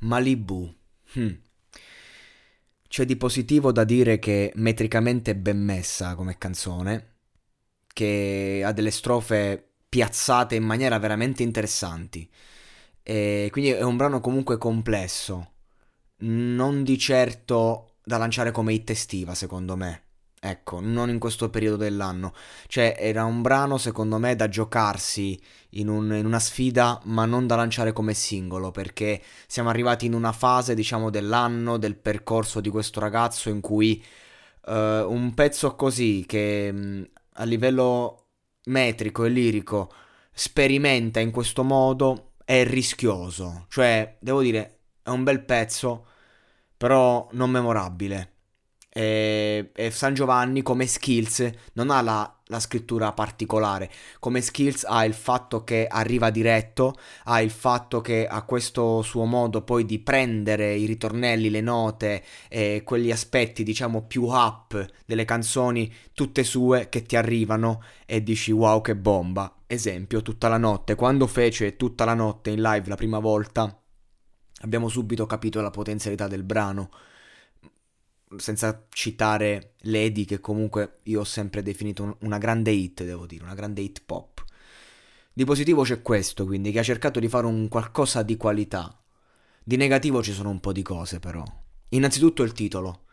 Malibu. Hmm. C'è di positivo da dire che metricamente è ben messa come canzone, che ha delle strofe piazzate in maniera veramente interessanti. E quindi è un brano comunque complesso, non di certo da lanciare come hit estiva, secondo me. Ecco, non in questo periodo dell'anno. Cioè, era un brano, secondo me, da giocarsi in, un, in, una sfida, ma non da lanciare come singolo, perché siamo arrivati in una fase, diciamo, dell'anno, del percorso di questo ragazzo in cui uh, un pezzo così, che mh, a livello metrico e lirico sperimenta in questo modo, è rischioso. Cioè, devo dire, è un bel pezzo, però non memorabile e, e San Giovanni come skills non ha la, la, scrittura particolare, come skills ha il fatto che arriva diretto, ha il fatto che ha questo suo modo poi di prendere i ritornelli, le note e quegli aspetti diciamo più up delle canzoni tutte sue che ti arrivano e dici wow che bomba. Esempio, tutta la notte, quando fece tutta la notte in live la prima volta abbiamo subito capito la potenzialità del brano senza citare Lady, che comunque io ho sempre definito una grande hit, devo dire, una grande hit pop. Di positivo c'è questo, quindi, che ha cercato di fare un qualcosa di qualità. Di negativo ci sono un po' di cose, però. Innanzitutto il titolo.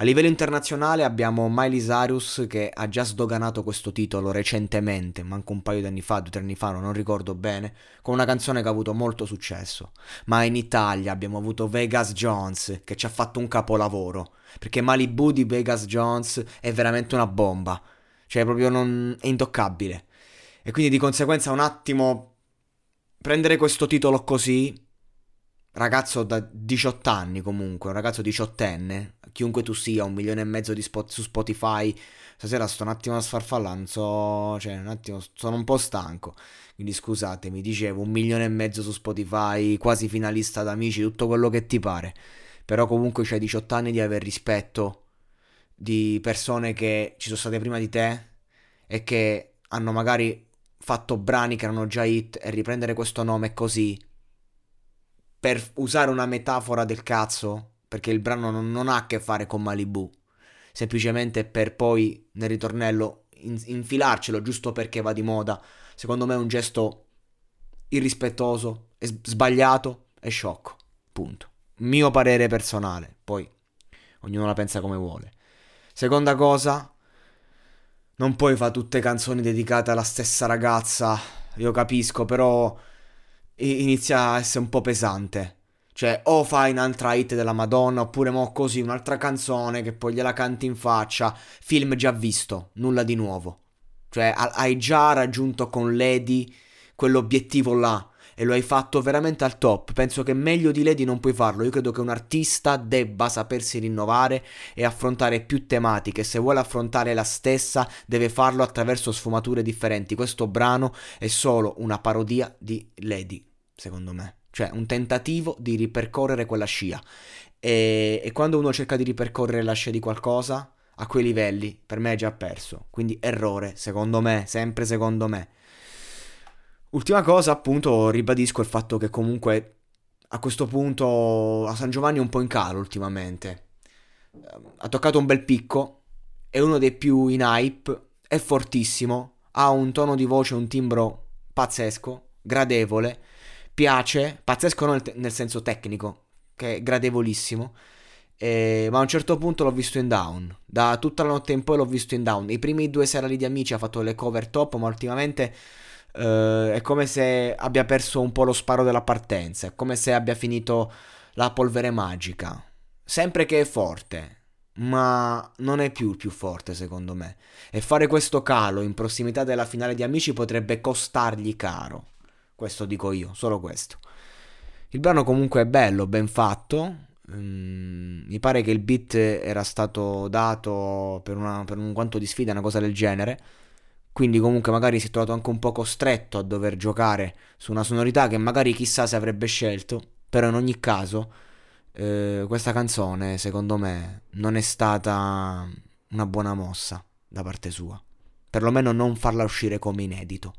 A livello internazionale abbiamo Miley Cyrus che ha già sdoganato questo titolo recentemente, manco un paio di anni fa, due o tre anni fa, non ricordo bene, con una canzone che ha avuto molto successo. Ma in Italia abbiamo avuto Vegas Jones che ci ha fatto un capolavoro, perché Malibu di Vegas Jones è veramente una bomba, cioè proprio non... è intoccabile. E quindi di conseguenza un attimo prendere questo titolo così ragazzo da 18 anni comunque, un ragazzo diciottenne, chiunque tu sia, un milione e mezzo spot, su Spotify, stasera sto un attimo a sfarfallare, non so, cioè un attimo, sono un po' stanco, quindi scusatemi, dicevo, un milione e mezzo su Spotify, quasi finalista d'amici, tutto quello che ti pare, però comunque c'hai 18 anni di aver rispetto di persone che ci sono state prima di te e che hanno magari fatto brani che erano già hit e riprendere questo nome così per usare una metafora del cazzo, perché il brano non, non ha a che fare con Malibu, semplicemente per poi nel ritornello in, infilarcelo giusto perché va di moda, secondo me è un gesto irrispettoso, sbagliato e sciocco. Punto. Mio parere personale, poi ognuno la pensa come vuole. Seconda cosa, non puoi fare tutte canzoni dedicate alla stessa ragazza, io capisco, però inizia a essere un po' pesante. Cioè, o fai un'altra hit della Madonna, oppure mo così un'altra canzone che poi gliela canti in faccia. Film già visto, nulla di nuovo. Cioè, hai già raggiunto con Lady quell'obiettivo là e lo hai fatto veramente al top. Penso che meglio di Lady non puoi farlo. Io credo che un artista debba sapersi rinnovare e affrontare più tematiche. Se vuole affrontare la stessa, deve farlo attraverso sfumature differenti. Questo brano è solo una parodia di Lady secondo me. Cioè, un tentativo di ripercorrere quella scia. E, e, quando uno cerca di ripercorrere la scia di qualcosa, a quei livelli, per me è già perso. Quindi errore, secondo me, sempre secondo me. Ultima cosa, appunto, ribadisco il fatto che comunque a questo punto a San Giovanni è un po' in calo ultimamente. Ha toccato un bel picco, è uno dei più in hype, è fortissimo, ha un tono di voce, un timbro pazzesco, gradevole, piace, pazzesco non nel senso tecnico, che è gradevolissimo. Eh, ma a un certo punto l'ho visto in down. Da tutta la notte in poi l'ho visto in down. I primi due serali di amici ha fatto le cover top, ma ultimamente eh, è come se abbia perso un po' lo sparo della partenza. È come se abbia finito la polvere magica. Sempre che è forte, ma non è più il più forte secondo me. E fare questo calo in prossimità della finale di amici potrebbe costargli caro. Questo dico io, solo questo. Il brano comunque è bello, ben fatto, Mm, mi pare che il beat era stato dato per, una, per un quanto di sfida, una cosa del genere. Quindi comunque magari si è trovato anche un po' costretto a dover giocare su una sonorità che magari chissà se avrebbe scelto. Però in ogni caso eh, questa canzone secondo me non è stata una buona mossa da parte sua. Perlomeno non farla uscire come inedito.